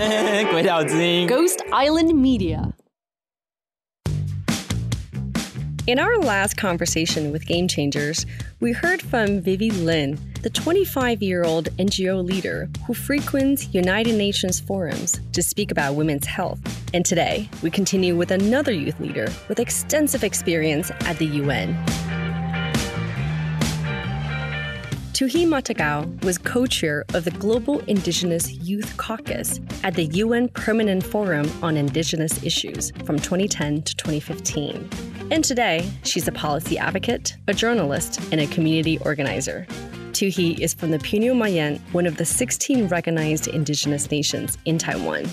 鬼岛之音 Ghost Island Media. In our last conversation with Game Changers, we heard from Vivi Lin, the 25 year old NGO leader who frequents United Nations forums to speak about women's health. And today, we continue with another youth leader with extensive experience at the UN. Tuhi Martukaw was co chair of the Global Indigenous Youth Caucus at the UN Permanent Forum on Indigenous Issues from 2010 to 2015. And today, she's a policy advocate, a journalist, and a community organizer. Tuhi is from the Pinuyumayan, one of the 16 recognized indigenous nations in Taiwan.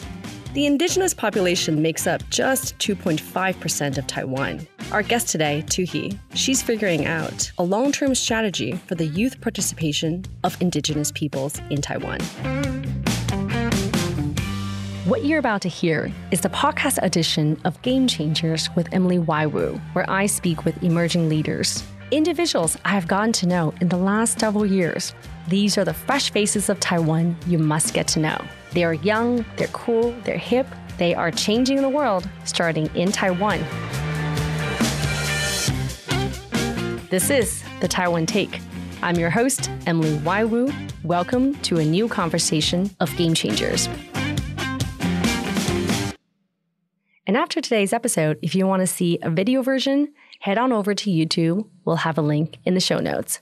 The indigenous population makes up just 2.5% of Taiwan. Our guest today, Tuhi, she's figuring out a long term strategy for the youth participation of indigenous peoples in Taiwan. What you're about to hear is the podcast edition of Game Changers with Emily Y. Wu, where I speak with emerging leaders, individuals I have gotten to know in the last several years. These are the fresh faces of Taiwan you must get to know. They are young, they're cool, they're hip, they are changing the world, starting in Taiwan. This is the Taiwan Take. I'm your host, Emily Y. Wu. Welcome to a new conversation of Game Changers. And after today's episode, if you want to see a video version, head on over to YouTube. We'll have a link in the show notes.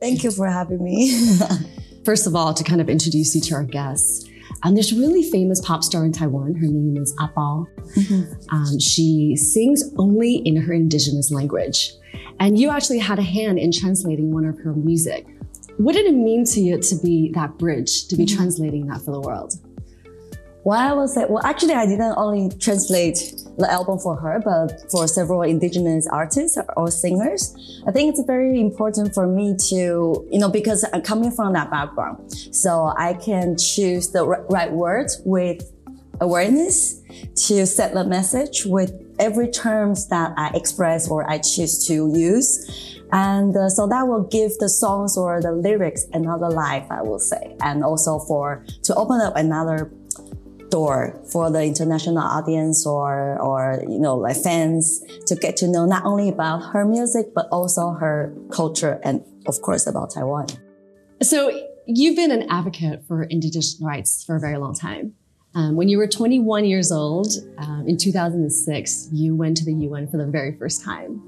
Thank you for having me. First of all, to kind of introduce you to our guests, um, there's a really famous pop star in Taiwan. Her name is Apao. Mm-hmm. Um, she sings only in her indigenous language. And you actually had a hand in translating one of her music. What did it mean to you to be that bridge, to be mm-hmm. translating that for the world? Well, I will say, well, actually, I didn't only translate the album for her, but for several indigenous artists or singers. I think it's very important for me to, you know, because I'm coming from that background. So I can choose the right words with awareness to set the message with every terms that I express or I choose to use. And uh, so that will give the songs or the lyrics another life, I will say. And also for, to open up another door for the international audience or, or, you know, like fans to get to know not only about her music, but also her culture and of course about Taiwan. So you've been an advocate for indigenous rights for a very long time. Um, when you were 21 years old, um, in 2006, you went to the UN for the very first time.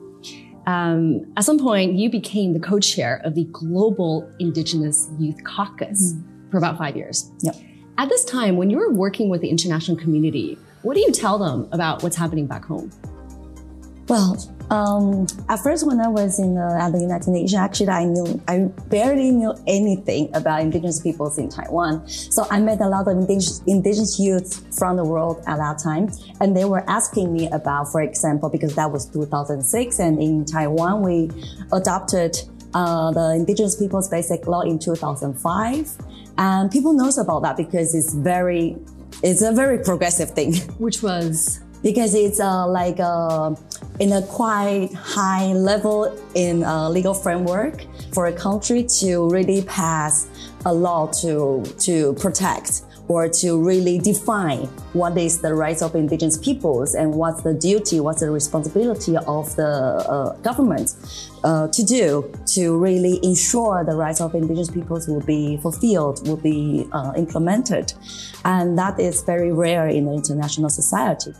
Um, at some point, you became the co-chair of the Global Indigenous Youth Caucus mm. for about five years. Yep. At this time, when you were working with the international community, what do you tell them about what's happening back home? Well, um, at first, when I was in the, at the United Nations, actually, I knew I barely knew anything about indigenous peoples in Taiwan. So I met a lot of indigenous, indigenous youth from the world at that time, and they were asking me about, for example, because that was 2006, and in Taiwan we adopted uh, the Indigenous Peoples Basic Law in 2005. And people knows about that because it's very, it's a very progressive thing. Which was? Because it's uh, like uh, in a quite high level in a legal framework for a country to really pass a law to, to protect or to really define what is the rights of indigenous peoples and what's the duty, what's the responsibility of the uh, government uh, to do to really ensure the rights of indigenous peoples will be fulfilled, will be uh, implemented. And that is very rare in the international society.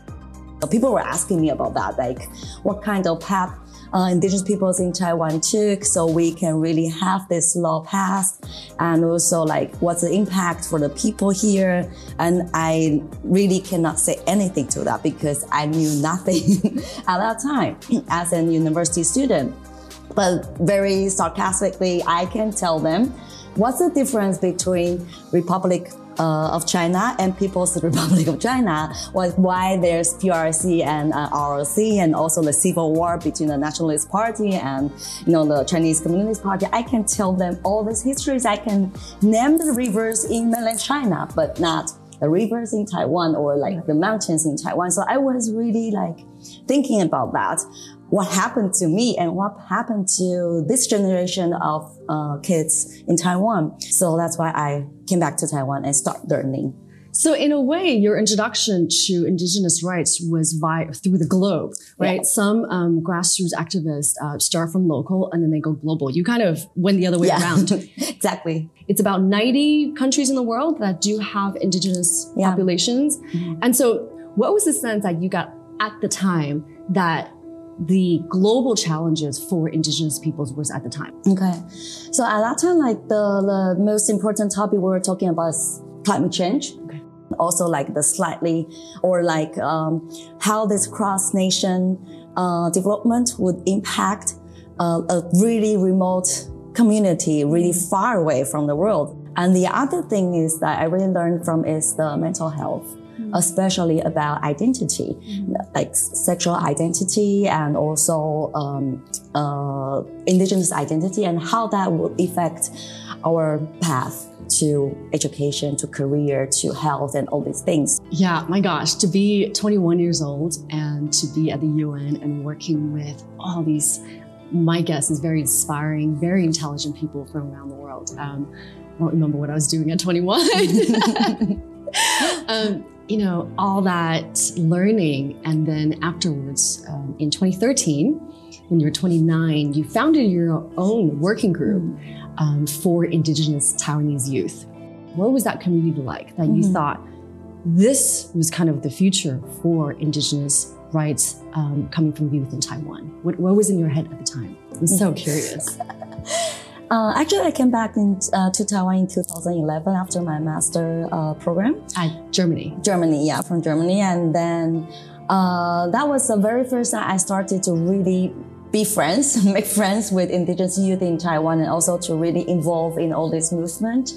So people were asking me about that, like what kind of path uh, indigenous peoples in Taiwan took so we can really have this law passed and also like what's the impact for the people here. And I really cannot say anything to that because I knew nothing at that time as a university student. But very sarcastically, I can tell them what's the difference between Republic uh, of China and People's Republic of China was why there's PRC and uh, ROC and also the civil war between the Nationalist Party and you know the Chinese Communist Party. I can tell them all these histories. I can name the rivers in mainland China, but not the rivers in Taiwan or like the mountains in Taiwan. So I was really like thinking about that what happened to me and what happened to this generation of uh, kids in Taiwan. So that's why I came back to Taiwan and start learning So in a way, your introduction to indigenous rights was via through the globe, right? Yeah. Some um, grassroots activists uh, start from local and then they go global. You kind of went the other way around. exactly. It's about 90 countries in the world that do have indigenous Yeah. populations. And so what was the sense that you got at the time that the global challenges for indigenous peoples was at the time? Okay. So at that time, like the, the most important topic we were talking about is climate change. Okay. Also like the slightly or like um, how this cross nation uh, development would impact uh, a really remote community, really far away from the world. And the other thing is that I really learned from is the mental health. Especially about identity, like sexual identity and also um, uh, indigenous identity and how that would affect our path to education, to career, to health, and all these things. Yeah, my gosh, to be 21 years old and to be at the UN and working with all these, my guess is very inspiring, very intelligent people from around the world. Um, I don't remember what I was doing at 21. um, you know, all that learning. And then afterwards, um, in 2013, when you were 29, you founded your own working group um, for Indigenous Taiwanese youth. What was that community like that you Mhm. thought this was kind of the future for Indigenous rights um, coming from youth in Taiwan? What, what was in your head at the time? I'm so curious. Uh, actually, I came back in, uh, to Taiwan in 2011 after my master uh, program. At Germany. Germany, yeah, from Germany. And then uh, that was the very first time I started to really be friends, make friends with indigenous youth in Taiwan, and also to really involve in all this movement.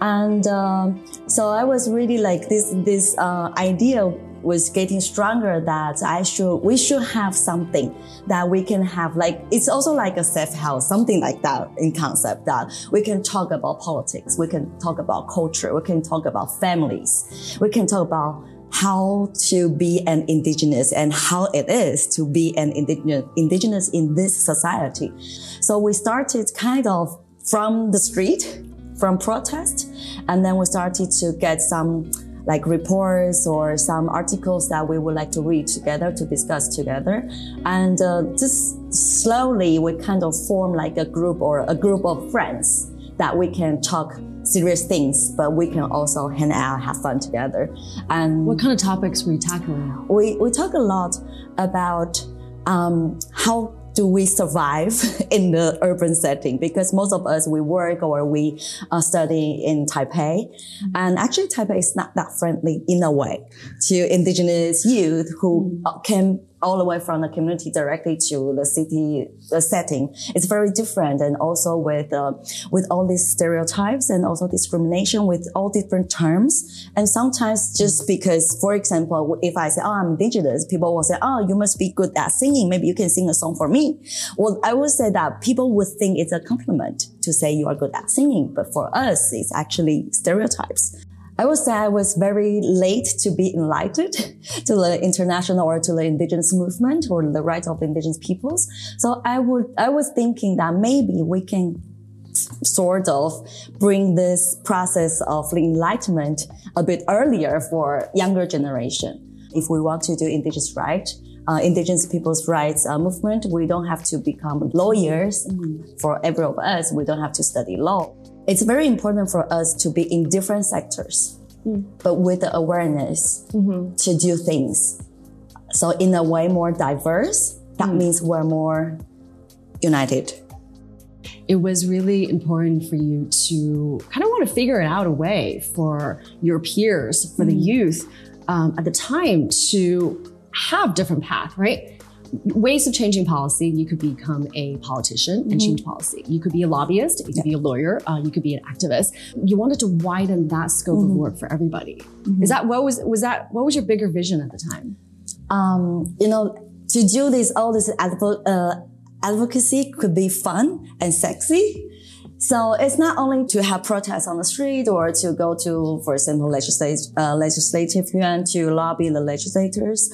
And um, so I was really like this. This uh, idea was getting stronger that I should, we should have something that we can have. Like it's also like a safe house, something like that in concept that we can talk about politics, we can talk about culture, we can talk about families, we can talk about how to be an indigenous and how it is to be an indigenous, indigenous in this society. So we started kind of from the street, from protest, and then we started to get some like reports or some articles that we would like to read together to discuss together. And uh, just slowly we kind of form like a group or a group of friends that we can talk serious things, but we can also hang out, have fun together. And What kind of topics were you tackling? we, we talk a lot about um, how do we survive in the urban setting? Because most of us we work or we uh, study in taipei. And actually taipei is not that friendly in a way to indigenous youth who uh, came all the way from the community directly to the city the setting. It's very different and also with uh, with all these stereotypes and also discrimination with all different terms. And sometimes just because for example if i say oh i'm indigenous people will say oh you must be good at singing. Maybe you can sing a song for me. Well i would say that people would think it's a compliment to say you are good at singing but for us it's actually stereotypes I would say I was very late to be enlightened to the international or to the indigenous movement or the rights of the indigenous peoples. So I would, I was thinking that maybe we can sort of bring this process of enlightenment a bit earlier for younger generation. If we want to do indigenous right, uh, indigenous people's rights uh, movement, we don't have to become lawyers. For every of us, we don't have to study law. It's very important for us to be in different sectors, mm. but with the awareness mm-hmm. to do things. So in a way more diverse, that mm. means we're more united. It was really important for you to kind of want to figure it out a way for your peers, for the mm. youth um, at the time to have different path, right? Ways of changing policy. You could become a politician and change policy. You could be a lobbyist. You could be a lawyer. Uh, you could be an activist. You wanted to widen that scope of work for everybody. Is that what was was that what was your bigger vision at the time? um, you know, to do this, all this advo- uh, advocacy could be fun and sexy. So it's not only to have protests on the street or to go to, for example, legislative, uh, legislative yuan to lobby the legislators.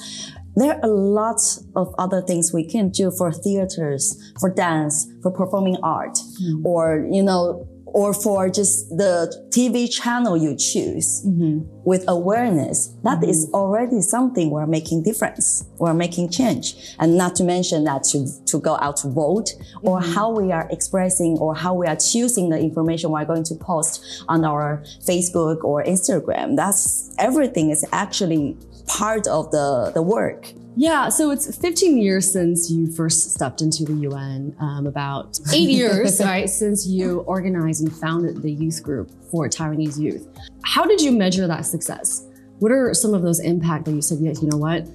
There are a lot of other things we can do for theaters, for dance, for performing art, mm-hmm. or, you know, or for just the TV channel you choose mm-hmm. with awareness, that is mm-hmm. already something we're making difference. We're making change. And not to mention that to, to go out to vote or how we are expressing or how we are choosing the information we're going to post on our Facebook or Instagram. That's everything is actually part of the, the work. Yeah, so it's 15 years since you first stepped into the UN, um, about eight years, right, since you organized and founded the youth group for Taiwanese youth. How did you measure that success? What are some of those impact that you said, yes, you know what?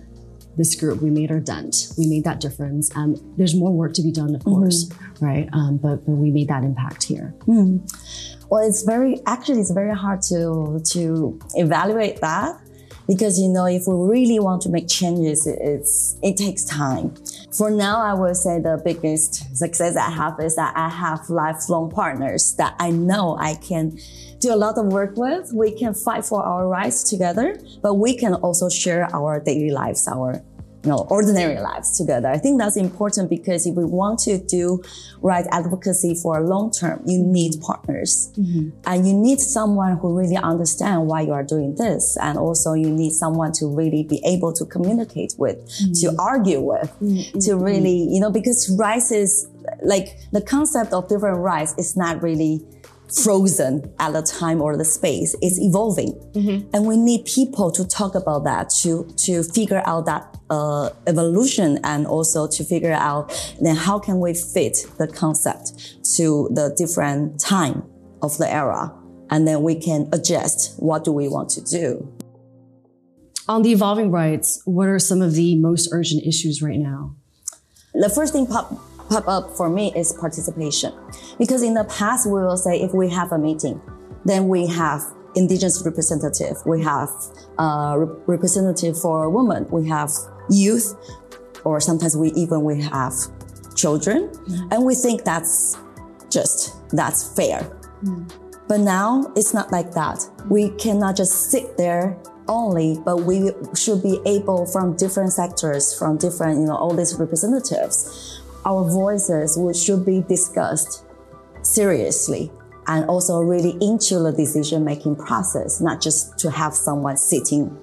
This group, we made our dent. We made that difference. Um, there's more work to be done, of course, right? Um, but, but we made that impact here. Well, it's very actually it's very hard to to evaluate that because you know if we really want to make changes, it- it's it takes time. For now, I would say the biggest success I have is that I have lifelong partners that I know I can do a lot of work with. We can fight for our rights together, but we can also share our daily lives, our you know, ordinary lives together. I think that's important because if we want to do right advocacy for a long term, you mm-hmm. need partners. Mm-hmm. And you need someone who really understand why you are doing this. And also you need someone to really be able to communicate with, to mm-hmm. argue with, to really, you know, because rights is like the concept of different rights is not really frozen at the time or the space. It's evolving. And we need people to talk about that, to, to figure out that uh, evolution and also to figure out then how can we fit the concept to the different time of the era. And then we can adjust what do we want to do. On the evolving rights, what are some of the most urgent issues right now? the first thing pop, pop up for me is participation. Because in the past, we will say if we have a meeting, then we have indigenous representative, we have uh, re- representative for women, we have youth, or sometimes we even we have children, and we think that's just that's fair. But now it's not like that. We cannot just sit there only, but we should be able from different sectors, from different, you know, all these representatives, our voices would, should be discussed seriously and also really into the decision making process, not just to have someone sitting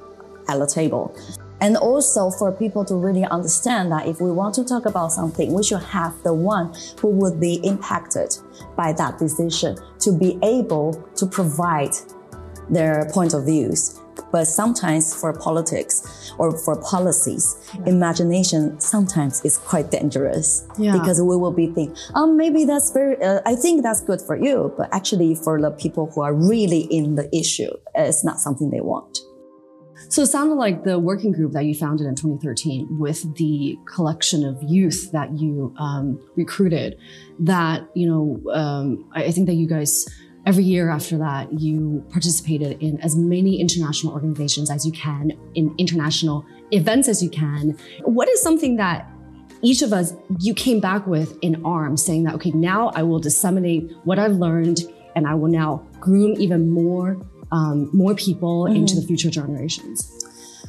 at the table. And also for people to really understand that if we want to talk about something, we should have the one who would be impacted by that decision to be able to provide their point of views. But sometimes for politics or for policies, imagination sometimes is quite dangerous Yeah. because we will be thinking, oh, maybe that's very, uh, I think that's good for you. But actually for the people who are really in the issue, it's not something they want. So it sounded like the working group that you founded in 2013 with the collection of youth that you um, recruited, that, you know, um, I I think that you guys, every year after that, you participated in as many international organizations as you can, in international events as you can. What is something that each of us, you came back with in arms saying that, okay, now I will disseminate what I've learned and I will now groom even more, um, more people into the future generations.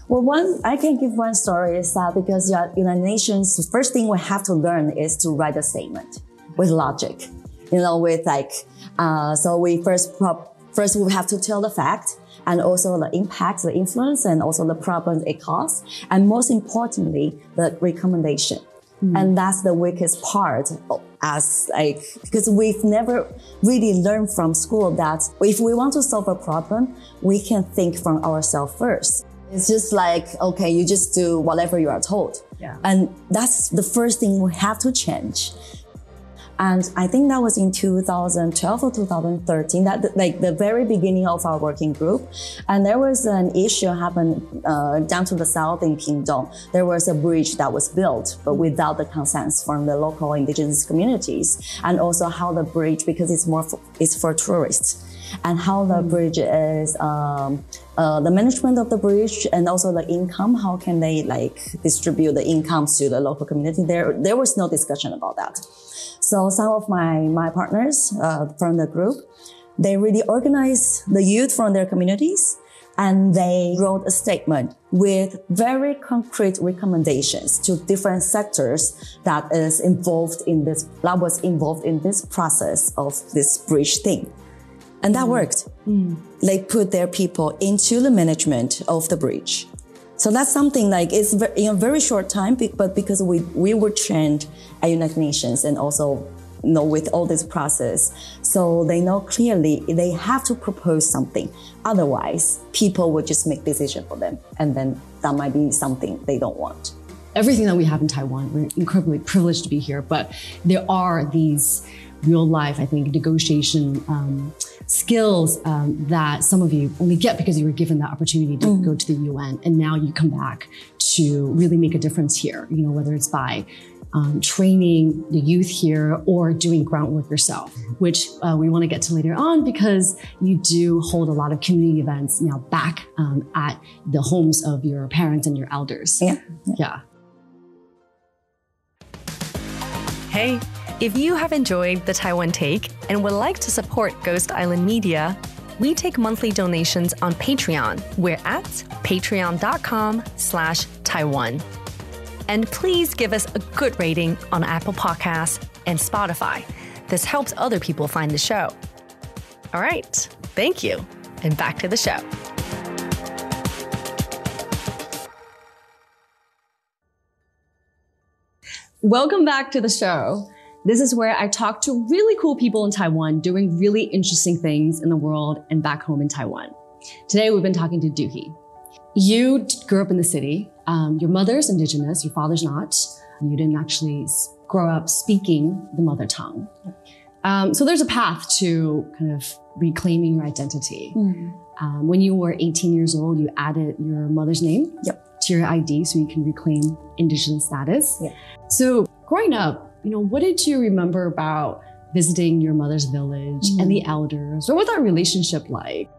Well, one I can give one story is that because you're United Nations, the first thing we have to learn is to write a statement with logic. You know, with like, uh, so we first prob- first we have to tell the fact and also the impact, the influence, and also the problems it causes, and most importantly, the recommendation. And that's the weakest part as like, because we've never really learned from school that if we want to solve a problem, we can think from ourselves first. It's just like, okay, you just do whatever you are told. Yeah. And that's the first thing we have to change. And I think that was in 2012 or 2013, that like the very beginning of our working group. And there was an issue happened uh, down to the south in Pingdong. There was a bridge that was built, but without the consent from the local indigenous communities. And also how the bridge, because it's more for, it's for tourists, and how the bridge is, um, uh, the management of the bridge and also the income. How can they like distribute the incomes to the local community? There, there was no discussion about that. So some of my, my partners uh, from the group, they really organize the youth from their communities and they wrote a statement with very concrete recommendations to different sectors that is involved in this, that was involved in this process of this bridge thing. And that mm. worked. Mm. They put their people into the management of the bridge. So that's something like it's in a very short time, but because we, we were trained at United Nations and also know with all this process. So they know clearly they have to propose something. Otherwise, people will just make decision for them. And then that might be something they don't want. Everything that we have in Taiwan, we're incredibly privileged to be here, but there are these real life, I think, negotiation um, skills um, that some of you only get because you were given that opportunity to mm. go to the UN. And now you come back to really make a difference here, you know, whether it's by um, training the youth here or doing groundwork yourself, which uh, we want to get to later on because you do hold a lot of community events now back um, at the homes of your parents and your elders. Yeah. Yeah. Hey, if you have enjoyed the Taiwan Take and would like to support Ghost Island Media, we take monthly donations on Patreon. We're at patreon.com slash Taiwan. And please give us a good rating on Apple Podcasts and Spotify. This helps other people find the show. All right, thank you. And back to the show. Welcome back to the show. This is where I talk to really cool people in Taiwan doing really interesting things in the world and back home in Taiwan. Today, we've been talking to Tuhi. You grew up in the city, um, your mother's indigenous, your father's not. You didn't actually grow up speaking the mother tongue. Um, so there's a path to kind of reclaiming your identity. Mm. Um, when you were 18 years old, you added your mother's name yep. to your ID so you can reclaim indigenous status. Yep. So growing up, you know, what did you remember about visiting your mother's village mm. and the elders? What was that relationship like?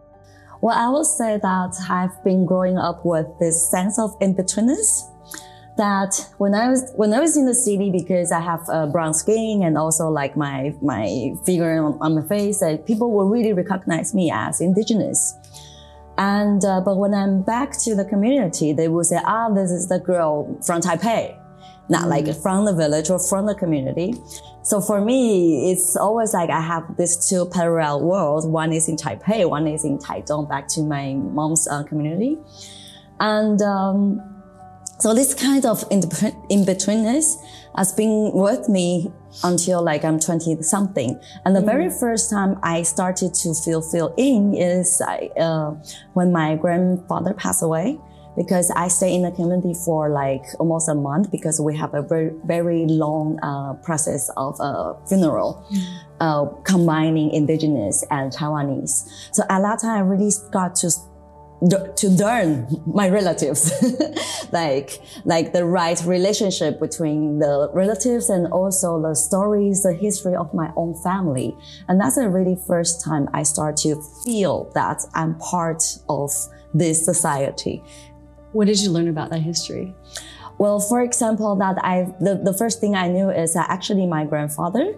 Well, I will say that I've been growing up with this sense of in-betweenness that when I was when I was in the city because I have uh, brown skin and also like my my figure on, on my face, that people will really recognize me as indigenous. And uh, but when I'm back to the community, they will say, "Ah, this is the girl from Taipei." Not like from the village or from the community. So for me, it's always like I have these two parallel worlds. One is in Taipei, one is in Taichung, back to my mom's uh, community. And um, so this kind of in-betweenness has been with me until like I'm 20 something. And the mm. very first time I started to feel feel in is uh, when my grandfather passed away because I stay in the community for like almost a month because we have a very, very long uh, process of a funeral, mm. uh, combining indigenous and Taiwanese. So at that time, I really got to to learn my relatives, like like the right relationship between the relatives and also the stories, the history of my own family, and that's the really first time I start to feel that I'm part of this society what did you learn about that history? Well, for example, that I the, the first thing I knew is that actually my grandfather,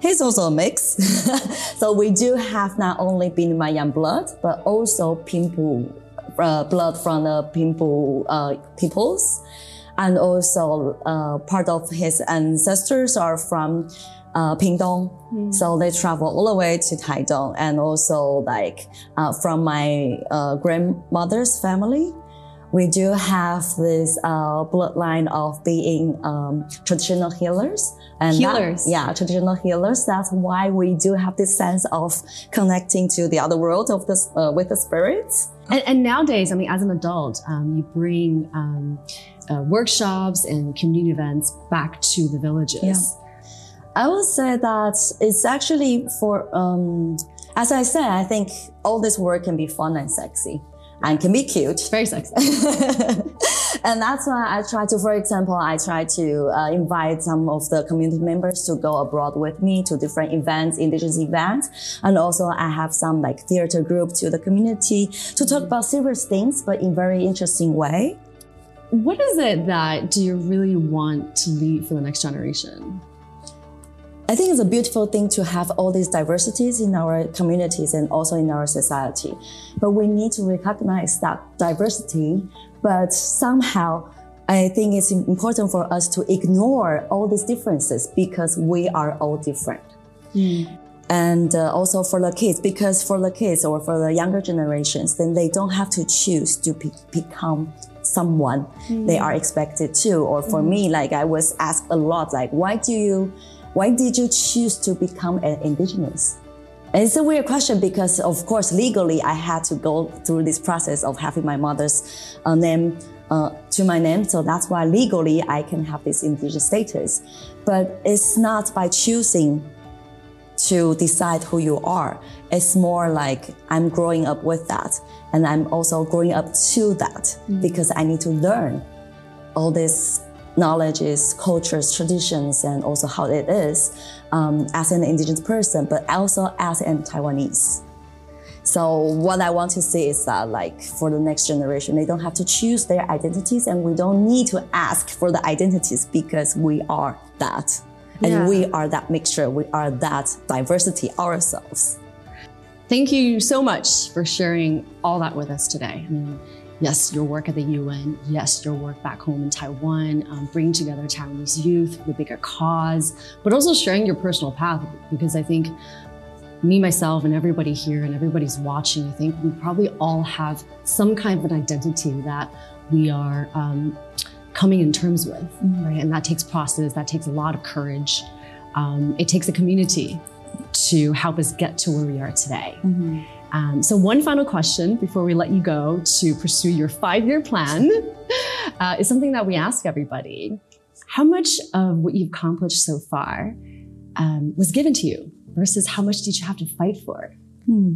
he's also a mix. so we do have not only Pinuyumayan blood, but also Pingpu uh, blood from the Pingpu uh, peoples. And also uh, part of his ancestors are from uh, Pingdong. Mm. So they travel all the way to Taidong and also like uh, from my uh, grandmother's family we do have this uh, bloodline of being um, traditional healers. And healers. That, yeah, traditional healers. That's why we do have this sense of connecting to the other world of the, uh, with the spirits. And, and, nowadays, I mean, as an adult, um, you bring um, uh, workshops and community events back to the villages. Yeah. I would say that it's actually for, um, as I said, I think all this work can be fun and sexy and can be cute. Very sexy. and that's why I try to, for example, I try to uh, invite some of the community members to go abroad with me to different events, indigenous events. And also I have some like theater group to the community to talk about serious things, but in very interesting way. What is it that do you really want to leave for the next generation? I think it's a beautiful thing to have all these diversities in our communities and also in our society. But we need to recognize that diversity, but somehow I think it's important for us to ignore all these differences because we are all different. Mm. And uh, also for the kids, because for the kids or for the younger generations, then they don't have to choose to be, become someone mm. they are expected to. Or for mm. me, like I was asked a lot, like, why do you, why did you choose to become an indigenous? And it's a weird question because, of course, legally, I had to go through this process of having my mother's uh, name uh, to my name. So that's why legally I can have this indigenous status. But it's not by choosing to decide who you are. It's more like I'm growing up with that. And I'm also growing up to that mm-hmm. because I need to learn all this knowledges, cultures, traditions, and also how it is um, as an indigenous person, but also as an Taiwanese. So what I want to say is that like for the next generation, they don't have to choose their identities and we don't need to ask for the identities because we are that. And yeah. we are that mixture. We are that diversity ourselves. Thank you so much for sharing all that with us today. Mean, yes, your work at the UN, yes, your work back home in Taiwan, um, bringing together Taiwanese youth the bigger cause, but also sharing your personal path because I think me, myself, and everybody here and everybody's watching, I think we probably all have some kind of an identity that we are um, coming in terms with, mm-hmm. right? And that takes process, that takes a lot of courage. Um, it takes a community to help us get to where we are today. Mm-hmm. Um, so, one final question before we let you go to pursue your five year plan uh, is something that we ask everybody. How much of what you've accomplished so far um, was given to you versus how much did you have to fight for? Hmm.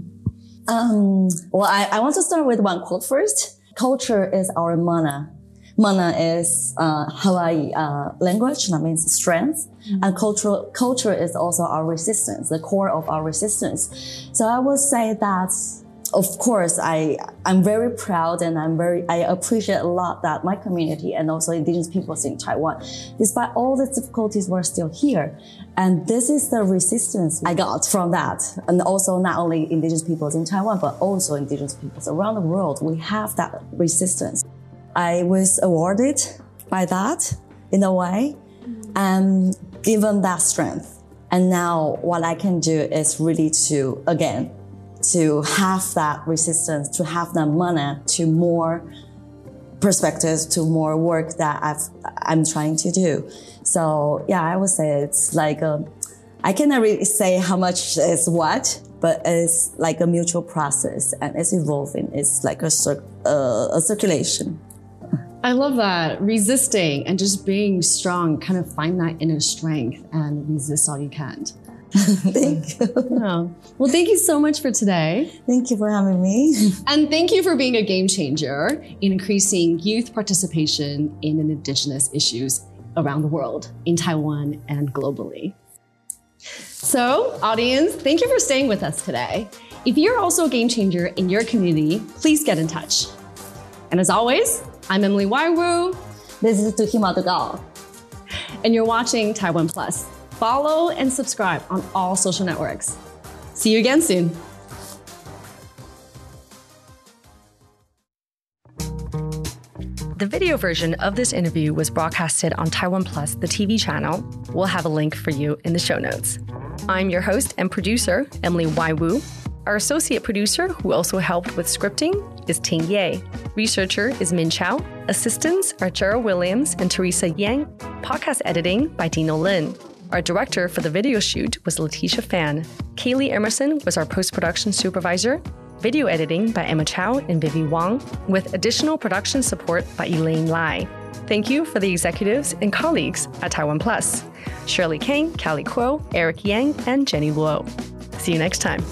Um, well, I, I want to start with one quote first. Culture is our mana. Mana is uh, Hawaii uh, language, that means strength. Mm-hmm. And cultural, culture is also our resistance, the core of our resistance. So I would say that of course, I, I'm very proud and I'm very, I appreciate a lot that my community and also indigenous peoples in Taiwan, despite all the difficulties, we're still here. And this is the resistance I got from that. And also not only indigenous peoples in Taiwan, but also indigenous peoples around the world. We have that resistance. I was awarded by that in a way and given that strength. And now what I can do is really to, again, to have that resistance, to have that money, to more perspectives, to more work that I've, I'm trying to do. So yeah, I would say it's like a, I cannot really say how much is what, but it's like a mutual process and it's evolving. It's like a, cir- uh, a circulation. I love that. Resisting and just being strong, kind of find that inner strength and resist all you can. thank you. Oh. Well, thank you so much for today. Thank you for having me. And thank you for being a game changer in increasing youth participation in Indigenous issues around the world, in Taiwan and globally. So, audience, thank you for staying with us today. If you're also a game changer in your community, please get in touch. And as always, I'm Emily Y. Wu. This is Tuhi Martukaw. And you're watching Taiwan Plus follow, and subscribe on all social networks. See you again soon. The video version of this interview was broadcasted on Taiwan Plus, the TV channel. We'll have a link for you in the show notes. I'm your host and producer, Emily Y. Wu. Our associate producer, who also helped with scripting, is Ting Yeh. Researcher is Min Chao. Assistants are Gerald Williams and Teresa Yen. Podcast editing by Dino Lin. Our director for the video shoot was Laticia Fan. Kaley Emerson was our post production supervisor. Video editing by Emma Chou and Vivi Wang, with additional production support by Elaine Lai. Thank you for the executives and colleagues at Taiwan Plus Shirley Keng, Kelly Kuo, Eric Yang, and Jenny Luo. See you next time.